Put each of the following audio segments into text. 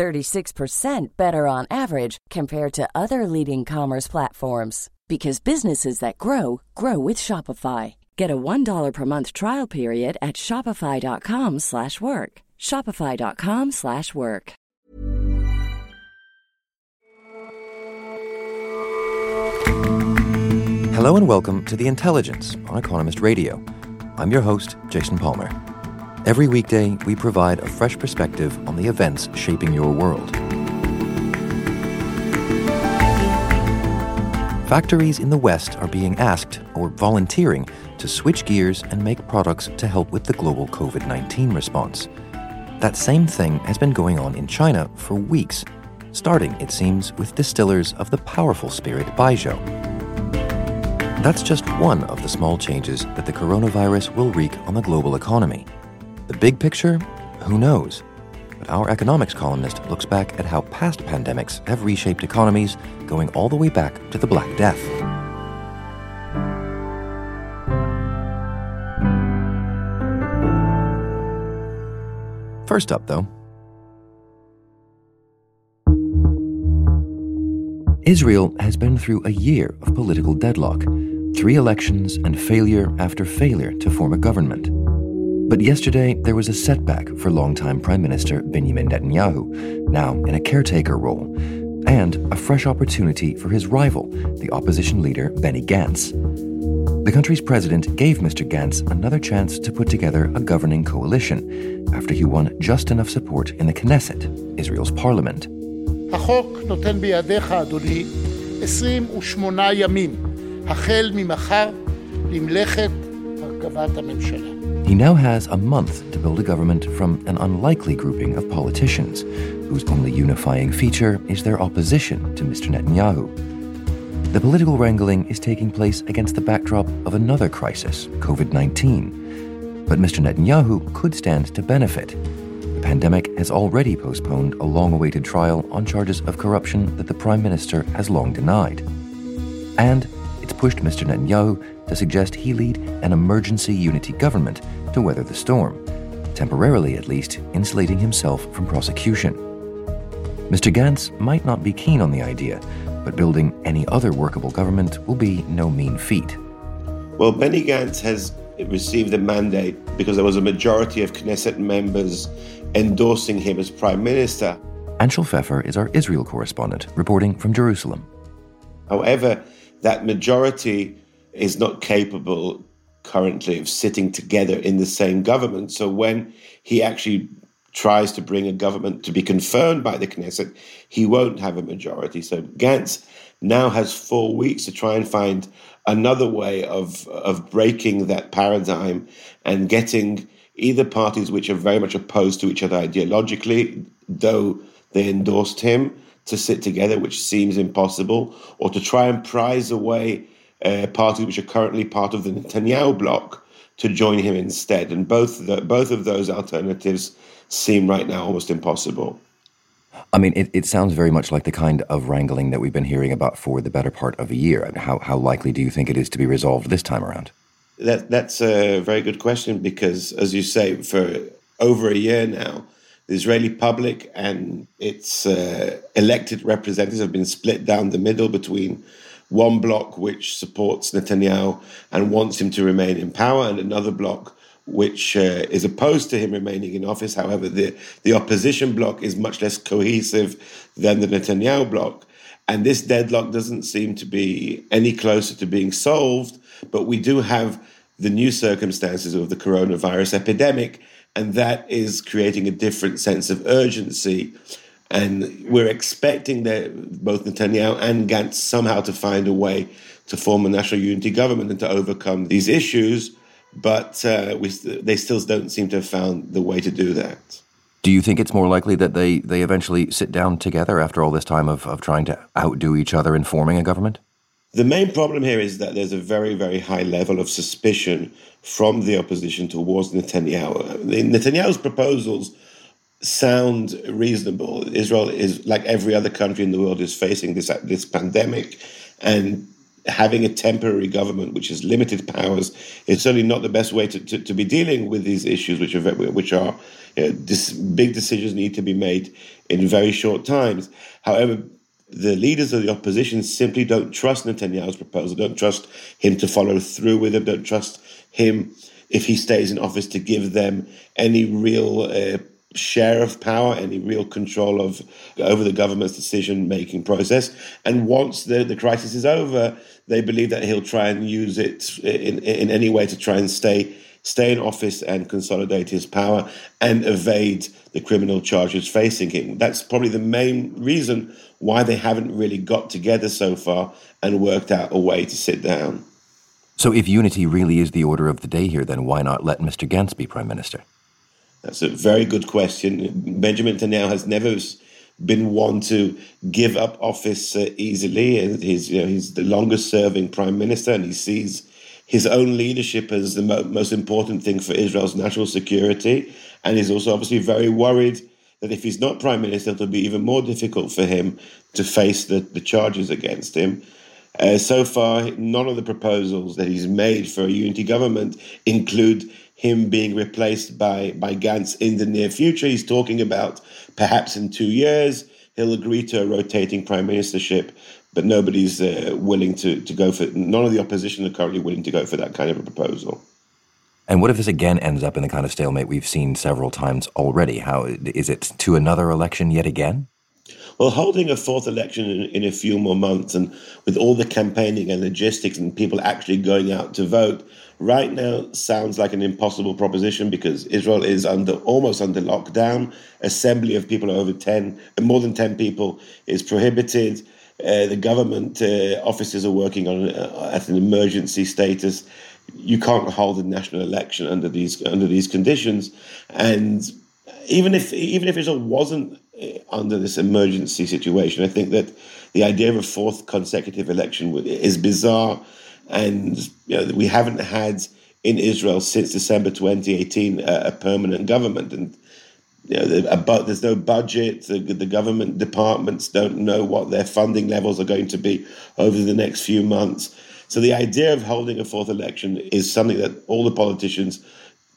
36% better on average compared to other leading commerce platforms because businesses that grow grow with Shopify. Get a $1 per month trial period at shopify.com/work. shopify.com/work. Hello and welcome to The Intelligence on Economist Radio. I'm your host, Jason Palmer. Every weekday, we provide a fresh perspective on the events shaping your world. Factories in the West are being asked, or volunteering, to switch gears and make products to help with the global COVID 19 response. That same thing has been going on in China for weeks, starting, it seems, with distillers of the powerful spirit Baijiu. That's just one of the small changes that the coronavirus will wreak on the global economy. The big picture? Who knows? But our economics columnist looks back at how past pandemics have reshaped economies, going all the way back to the Black Death. First up, though, Israel has been through a year of political deadlock, three elections, and failure after failure to form a government. But yesterday, there was a setback for longtime Prime Minister Benjamin Netanyahu, now in a caretaker role, and a fresh opportunity for his rival, the opposition leader Benny Gantz. The country's president gave Mr. Gantz another chance to put together a governing coalition after he won just enough support in the Knesset, Israel's parliament. החוק נותן בידיך, אדוני, 28 ימים, החל ממחר, למלאכת הרכבת הממשלה. He now has a month to build a government from an unlikely grouping of politicians, whose only unifying feature is their opposition to Mr. Netanyahu. The political wrangling is taking place against the backdrop of another crisis, COVID 19. But Mr. Netanyahu could stand to benefit. The pandemic has already postponed a long awaited trial on charges of corruption that the Prime Minister has long denied. And it's pushed Mr. Netanyahu to suggest he lead an emergency unity government to weather the storm, temporarily at least insulating himself from prosecution. Mr. Gantz might not be keen on the idea, but building any other workable government will be no mean feat. Well, Benny Gantz has received a mandate because there was a majority of Knesset members endorsing him as prime minister. Anshel Pfeffer is our Israel correspondent, reporting from Jerusalem. However, that majority is not capable currently of sitting together in the same government. So when he actually tries to bring a government to be confirmed by the Knesset, he won't have a majority. So Gantz now has four weeks to try and find another way of of breaking that paradigm and getting either parties which are very much opposed to each other ideologically, though they endorsed him, to sit together, which seems impossible, or to try and prize away uh, parties which are currently part of the Netanyahu bloc to join him instead. And both the, both of those alternatives seem right now almost impossible. I mean, it, it sounds very much like the kind of wrangling that we've been hearing about for the better part of a year. How, how likely do you think it is to be resolved this time around? That, that's a very good question because, as you say, for over a year now, the Israeli public and its uh, elected representatives have been split down the middle between one block which supports Netanyahu and wants him to remain in power, and another block which uh, is opposed to him remaining in office. However, the, the opposition bloc is much less cohesive than the Netanyahu bloc. And this deadlock doesn't seem to be any closer to being solved, but we do have the new circumstances of the coronavirus epidemic, and that is creating a different sense of urgency and we're expecting that both Netanyahu and Gantz somehow to find a way to form a national unity government and to overcome these issues. But uh, we, they still don't seem to have found the way to do that. Do you think it's more likely that they, they eventually sit down together after all this time of, of trying to outdo each other in forming a government? The main problem here is that there's a very, very high level of suspicion from the opposition towards Netanyahu. Netanyahu's proposals sound reasonable. Israel is like every other country in the world is facing this this pandemic, and having a temporary government which has limited powers is certainly not the best way to, to, to be dealing with these issues, which are which are you know, this big decisions need to be made in very short times. However, the leaders of the opposition simply don't trust Netanyahu's proposal, don't trust him to follow through with it, don't trust him if he stays in office to give them any real uh, share of power, any real control of over the government's decision making process. And once the, the crisis is over, they believe that he'll try and use it in, in any way to try and stay stay in office and consolidate his power and evade the criminal charges facing him. That's probably the main reason why they haven't really got together so far and worked out a way to sit down. So, if unity really is the order of the day here, then why not let Mr. Gantz be prime minister? That's a very good question. Benjamin Netanyahu has never been one to give up office uh, easily. He's, you know, he's the longest serving prime minister, and he sees his own leadership as the mo- most important thing for Israel's national security. And he's also obviously very worried that if he's not prime minister, it'll be even more difficult for him to face the, the charges against him. Uh, so far, none of the proposals that he's made for a unity government include him being replaced by, by Gantz in the near future. He's talking about perhaps in two years he'll agree to a rotating prime ministership, but nobody's uh, willing to, to go for none of the opposition are currently willing to go for that kind of a proposal. And what if this again ends up in the kind of stalemate we've seen several times already? How is it to another election yet again? Well, holding a fourth election in, in, a few more months and with all the campaigning and logistics and people actually going out to vote, right now sounds like an impossible proposition because Israel is under almost under lockdown. Assembly of people over 10, more than 10 people is prohibited. Uh, the government uh, offices are working on uh, at an emergency status. You can't hold a national election under these under these conditions, and even if even if Israel wasn't uh, under this emergency situation. I think that the idea of a fourth consecutive election is bizarre, and you know, we haven't had in Israel since December 2018 a, a permanent government, and you know, but there's no budget. The, the government departments don't know what their funding levels are going to be over the next few months. So the idea of holding a fourth election is something that all the politicians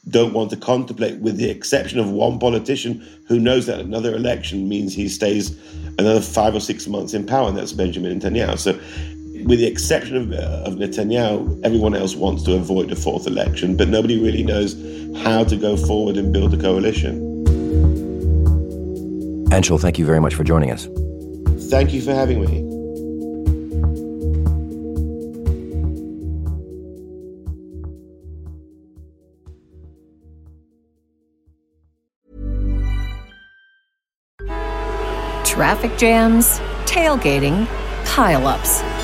don't want to contemplate, with the exception of one politician who knows that another election means he stays another five or six months in power, and that's Benjamin Netanyahu. So, with the exception of, uh, of Netanyahu, everyone else wants to avoid a fourth election, but nobody really knows how to go forward and build a coalition. Anshel, thank you very much for joining us. Thank you for having me. Traffic jams, tailgating, pileups.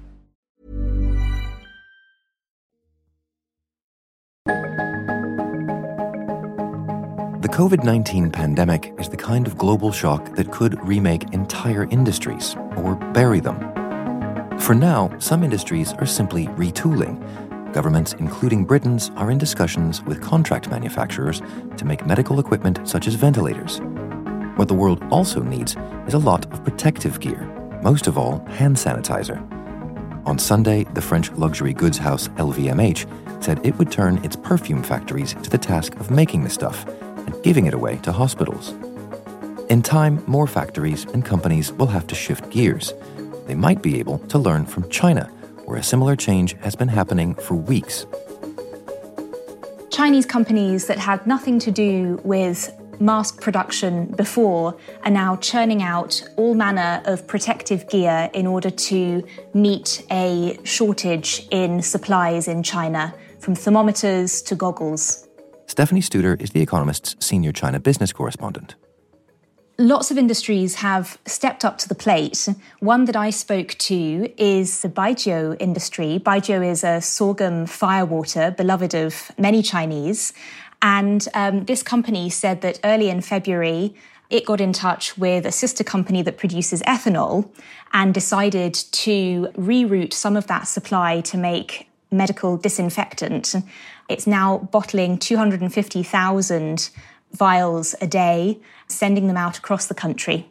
COVID 19 pandemic is the kind of global shock that could remake entire industries or bury them. For now, some industries are simply retooling. Governments, including Britain's, are in discussions with contract manufacturers to make medical equipment such as ventilators. What the world also needs is a lot of protective gear, most of all, hand sanitizer. On Sunday, the French luxury goods house LVMH said it would turn its perfume factories to the task of making the stuff and giving it away to hospitals. In time, more factories and companies will have to shift gears. They might be able to learn from China, where a similar change has been happening for weeks. Chinese companies that had nothing to do with mask production before are now churning out all manner of protective gear in order to meet a shortage in supplies in China, from thermometers to goggles. Stephanie Studer is The Economist's senior China business correspondent. Lots of industries have stepped up to the plate. One that I spoke to is the baijiu industry. Baijiu is a sorghum firewater, beloved of many Chinese. And um, this company said that early in February, it got in touch with a sister company that produces ethanol and decided to reroute some of that supply to make medical disinfectant. It's now bottling 250,000 vials a day, sending them out across the country.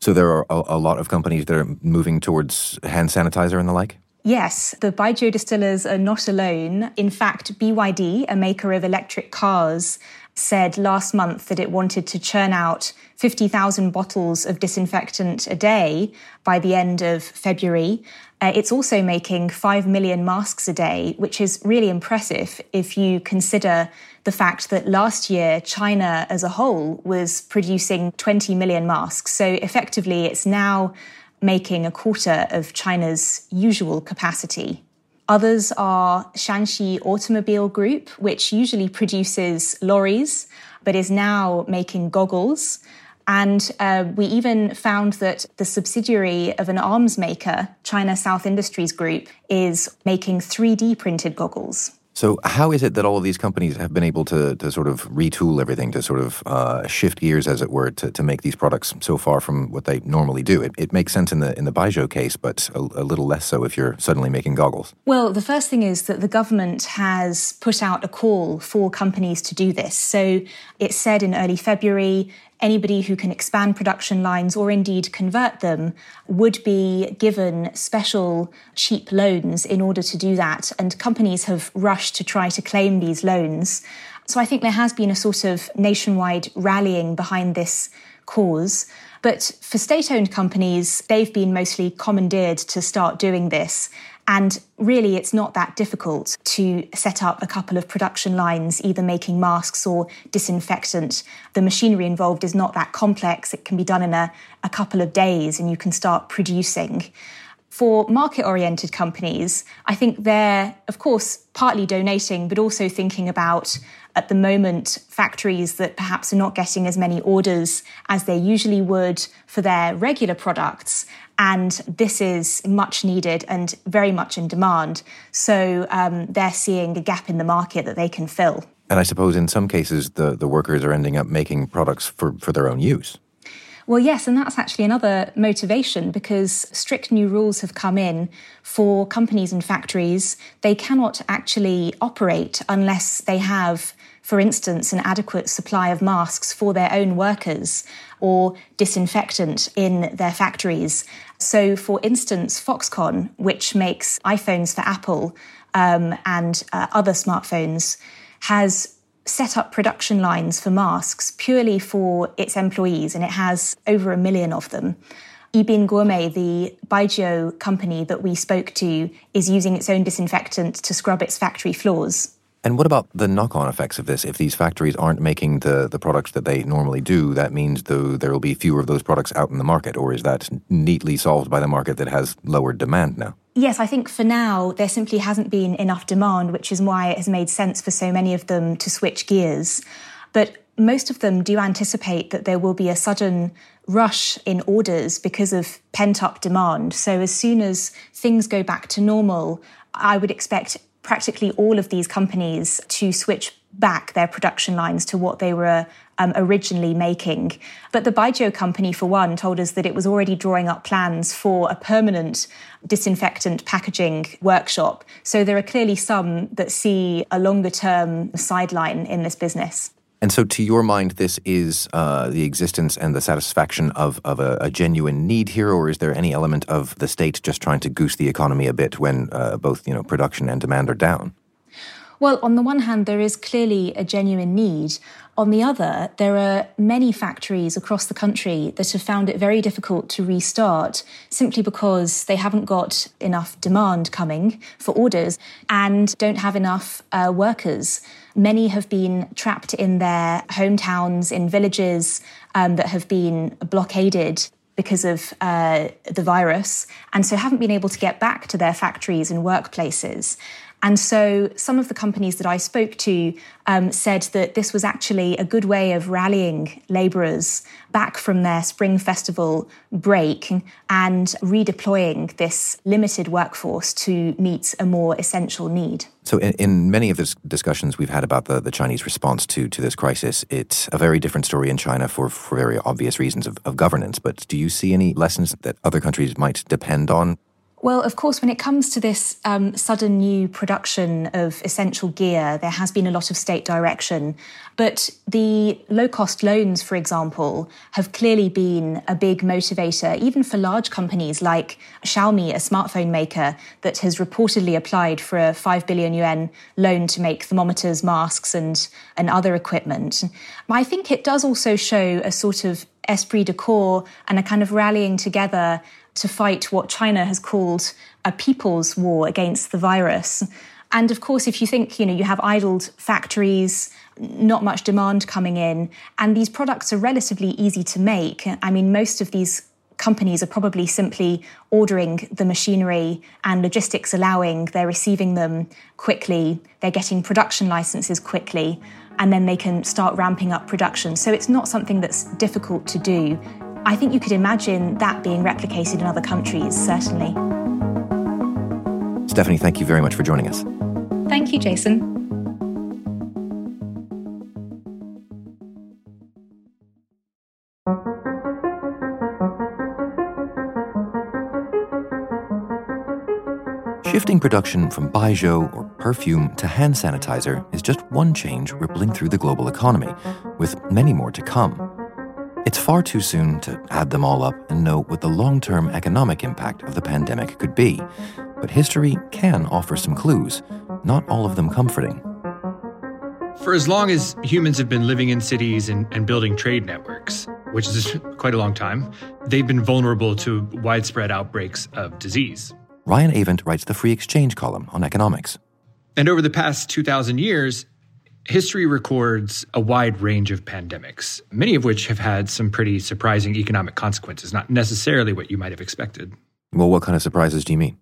So there are a, a, lot of companies that are moving towards hand sanitizer and the like? Yes, the baijiu distillers are not alone. In fact, BYD, a maker of electric cars, said last month that it wanted to churn out 50,000 bottles of disinfectant a day by the end of February. Uh, it's also making 5 million masks a day, which is really impressive if you consider the fact that last year China as a whole was producing 20 million masks. So effectively, it's now making a quarter of China's usual capacity. Others are Shaanxi Automobile Group, which usually produces lorries, but is now making goggles. And uh, we even found that the subsidiary of an arms maker, China South Industries Group, is making 3D printed goggles. So, how is it that all of these companies have been able to, to sort of retool everything, to sort of uh, shift gears, as it were, to, to make these products so far from what they normally do? It, it makes sense in the in the Baijiu case, but a, a, little less so if you're suddenly making goggles. Well, the first thing is that the government has put out a call for companies to do this. So, it said in early February anybody who can expand production lines or indeed convert them would be given special cheap loans in order to do that. And companies have rushed to try to claim these loans. So I think there has been a sort of nationwide rallying behind this cause. But for state owned companies, they've been mostly commandeered to start doing this. And really, it's not that difficult to set up a couple of production lines, either making masks or disinfectant. The machinery involved is not that complex. It can be done in a, a couple of days and you can start producing. For market oriented companies, I think they're, of course, partly donating, but also thinking about at the moment factories that perhaps are not getting as many orders as they usually would for their regular products. And this is much needed and very much in demand. So um, they're seeing a gap in the market that they can fill. And I suppose in some cases, the, the workers are ending up making products for, for their own use. Well, yes, and that's actually another motivation because strict new rules have come in for companies and factories. They cannot actually operate unless they have, for instance, an adequate supply of masks for their own workers or disinfectant in their factories. So, for instance, Foxconn, which makes iPhones for Apple um, and uh, other smartphones, has set up production lines for masks purely for its employees, and it has over a million of them. Yibin Gourmet, the Baijiu company that we spoke to, is using its own disinfectant to scrub its factory floors. And what about the knock on effects of this? If these factories aren't making the, the products that they normally do, that means though there will be fewer of those products out in the market, or is that neatly solved by the market that has lower demand now? Yes, I think for now there simply hasn't been enough demand, which is why it has made sense for so many of them to switch gears. But most of them do anticipate that there will be a sudden rush in orders because of pent up demand. So as soon as things go back to normal, I would expect practically all of these companies to switch back their production lines to what they were um, originally making. But the Baijiu company, for one, told us that it was already drawing up plans for a permanent disinfectant packaging workshop. So there are clearly some that see a longer term sideline in this business. And so, to your mind, this is uh, the existence and the satisfaction of, of a, a, genuine need here, or is there any element of the state just trying to goose the economy a bit when uh, both you know production and demand are down? Well, on the one hand, there is clearly a genuine need. On the other, there are many factories across the country that have found it very difficult to restart simply because they haven't got enough demand coming for orders and don't have enough uh, workers. Many have been trapped in their hometowns, in villages um, that have been blockaded because of uh, the virus, and so haven't been able to get back to their factories and workplaces. And so some of the companies that I spoke to um, said that this was actually a good way of rallying labourers back from their spring festival break and redeploying this limited workforce to meet a more essential need. So, in, in many of the discussions we've had about the, the Chinese response to, to this crisis, it's a very different story in China for, for very obvious reasons of, of governance. But do you see any lessons that other countries might depend on well, of course, when it comes to this um, sudden new production of essential gear, there has been a lot of state direction. But the low cost loans, for example, have clearly been a big motivator, even for large companies like Xiaomi, a smartphone maker that has reportedly applied for a 5 billion yuan loan to make thermometers, masks, and, and other equipment. I think it does also show a sort of esprit de corps and a kind of rallying together to fight what China has called a people's war against the virus. And of course, if you think, you know, you have idled factories, not much demand coming in, and these products are relatively easy to make. I mean, most of these companies are probably simply ordering the machinery and logistics allowing, they're receiving them quickly, they're getting production licenses quickly, and then they can start ramping up production. So it's not something that's difficult to do. I think you could imagine that being replicated in other countries, certainly. Stephanie, thank you very much for joining us. Thank you, Jason. Shifting production from baijiu or perfume to hand sanitizer is just one change rippling through the global economy, with many more to come. It's far too soon to add them all up and know what the long term economic impact of the pandemic could be, but history can offer some clues, not all of them comforting. For as long as humans have been living in cities and, and building trade networks, which is quite a long time, they've been vulnerable to widespread outbreaks of disease. Ryan Avent writes the Free Exchange column on economics. And over the past 2,000 years, History records a wide range of pandemics, many of which have had some pretty surprising economic consequences, not necessarily what you might have expected. Well, what kind of surprises do you mean?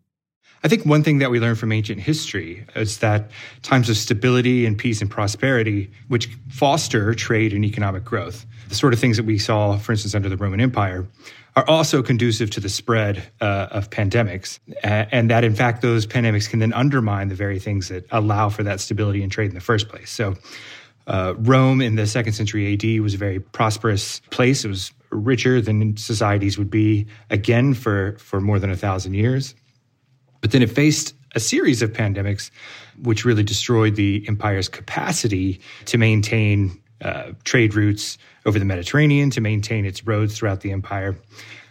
I think one thing that we learn from ancient history is that times of stability and peace and prosperity, which foster trade and economic growth, the sort of things that we saw, for instance, under the Roman Empire, are also conducive to the spread uh, of pandemics, and that in fact those pandemics can then undermine the very things that allow for that stability and trade in the first place. So, uh, Rome in the second century AD was a very prosperous place. It was richer than societies would be again for for more than a thousand years, but then it faced a series of pandemics, which really destroyed the empire's capacity to maintain uh, trade routes over the Mediterranean to maintain its roads throughout the empire.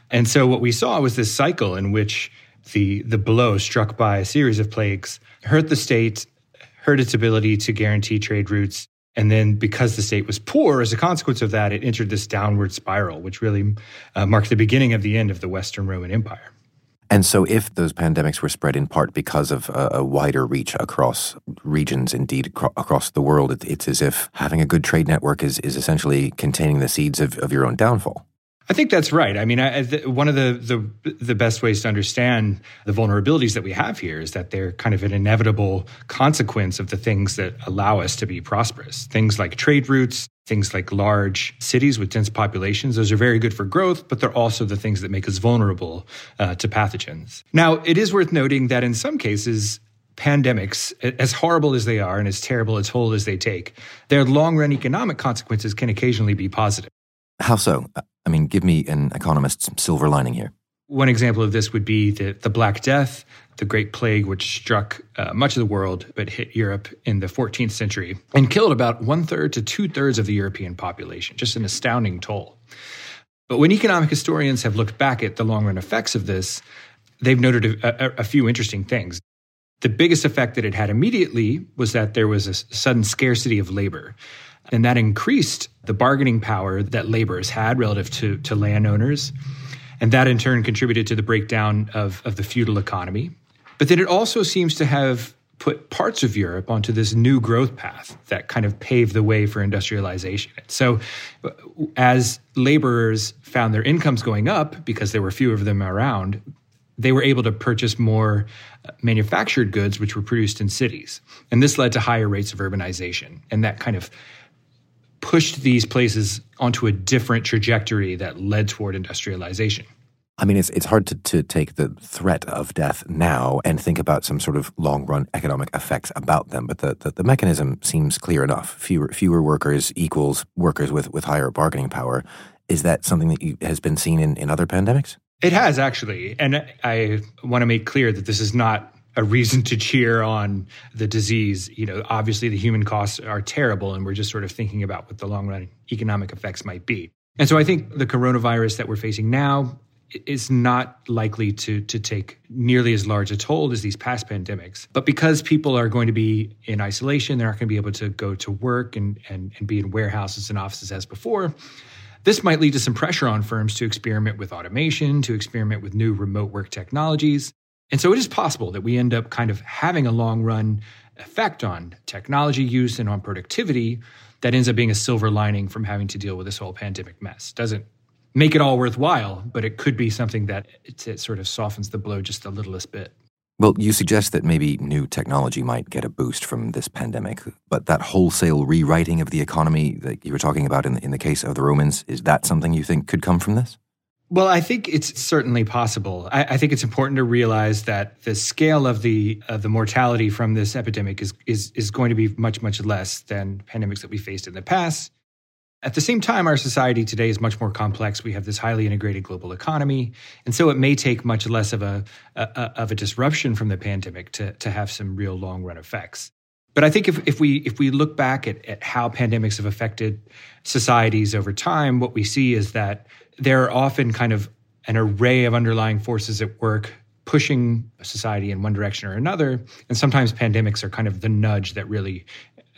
And so what we saw was this cycle in which the the blow struck by a series of plagues hurt the state, hurt its ability to guarantee trade routes, and then because the state was poor, as a consequence of that, it entered this downward spiral, which really uh, marked the beginning of the end of the Western Roman Empire. And so, if those pandemics were spread in part because of a, a wider reach across regions, indeed cro- across the world, it, it's as if having a good trade network is, is essentially containing the seeds of, of your own downfall. I think that's right. I mean, I, the, one of the, the the best ways to understand the vulnerabilities that we have here is that they're kind of an inevitable consequence of the things that allow us to be prosperous. Things like trade routes, things like large cities with dense populations. Those are very good for growth, but they're also the things that make us vulnerable uh, to pathogens. Now, it is worth noting that in some cases, pandemics, as horrible as they are and as terrible a toll as they take, their long run economic consequences can occasionally be positive. How so? I mean, give me an economist's silver lining here. One example of this would be the, the Black Death, the Great Plague, which struck uh, much of the world but hit Europe in the 14th century and killed about one third to two thirds of the European population. Just an astounding toll. But when economic historians have looked back at the long run effects of this, they've noted a, a, a few interesting things. The biggest effect that it had immediately was that there was a sudden scarcity of labor. And that increased the bargaining power that laborers had relative to, to landowners. And that in turn contributed to the breakdown of, of the feudal economy. But then it also seems to have put parts of Europe onto this new growth path that kind of paved the way for industrialization. So, as laborers found their incomes going up because there were fewer of them around, they were able to purchase more uh, manufactured goods which were produced in cities. And this led to higher rates of urbanization. And that kind of pushed these places onto a different trajectory that led toward industrialization. I mean, it's it's hard to, to take the threat of death now and think about some sort of long run economic effects about them, but the, the, the, mechanism seems clear enough. Fewer fewer workers equals workers with, with higher bargaining power. Is that something that you, has been seen in, in other pandemics? It has actually, and I want to make clear that this is not a reason to cheer on the disease. You know, obviously the human costs are terrible, and we're just sort of thinking about what the long run economic effects might be. And so I think the coronavirus that we're facing now is not likely to to take nearly as large a toll as these past pandemics. But because people are going to be in isolation, they're not going to be able to go to work and and, and be in warehouses and offices as before. This might lead to some pressure on firms to experiment with automation, to experiment with new remote work technologies. And so it is possible that we end up kind of having a long run effect on technology use and on productivity that ends up being a silver lining from having to deal with this whole pandemic mess. Doesn't make it all worthwhile, but it could be something that it, it sort of softens the blow just the littlest bit. Well, you suggest that maybe new technology might get a boost from this pandemic, but that wholesale rewriting of the economy that you were talking about in the, in the case of the Romans, is that something you think could come from this? Well, I think it's certainly possible. I, I, think it's important to realize that the scale of the of the mortality from this epidemic is is is going to be much much less than pandemics that we faced in the past. At the same time, our society today is much more complex. We have this highly integrated global economy, and so it may take much less of a, a of a disruption from the pandemic to to have some real long run effects. But I think if, if we if we look back at, at how pandemics have affected societies over time, what we see is that there are often kind of an array of underlying forces at work pushing society in one direction or another. And sometimes pandemics are kind of the nudge that really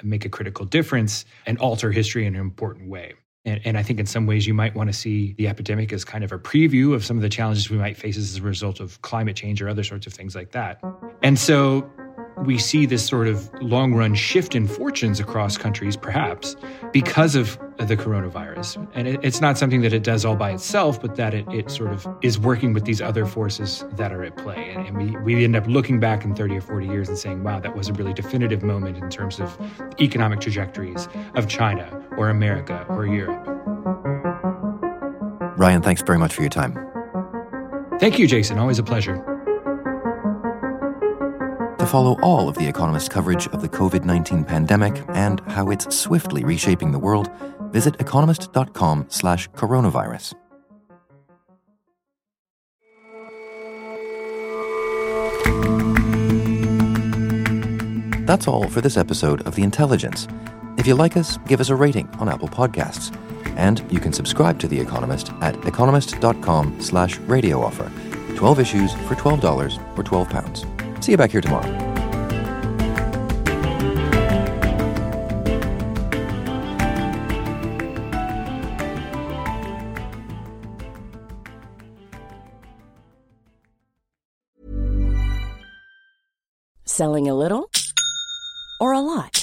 make a critical difference and alter history in an important way. And, and, I think in some ways you might want to see the epidemic as kind of a preview of some of the challenges we might face as a result of climate change or other sorts of things like that. And so we see this sort of long run shift in fortunes across countries, perhaps because of the coronavirus. And it, it's not something that it does all by itself, but that it, it sort of is working with these other forces that are at play. And, and we, we end up looking back in 30 or 40 years and saying, wow, that was a really definitive moment in terms of economic trajectories of China or America or Europe. Ryan, thanks very much for your time. Thank you, Jason. Always a pleasure. To follow all of The Economist coverage of the COVID 19 pandemic and how it's swiftly reshaping the world, visit economist.com slash coronavirus. That's all for this episode of The Intelligence. If you like us, give us a rating on Apple Podcasts. And you can subscribe to The Economist at economist.com slash radio offer. 12 issues for $12 or £12. See you back here tomorrow. Selling a little or a lot?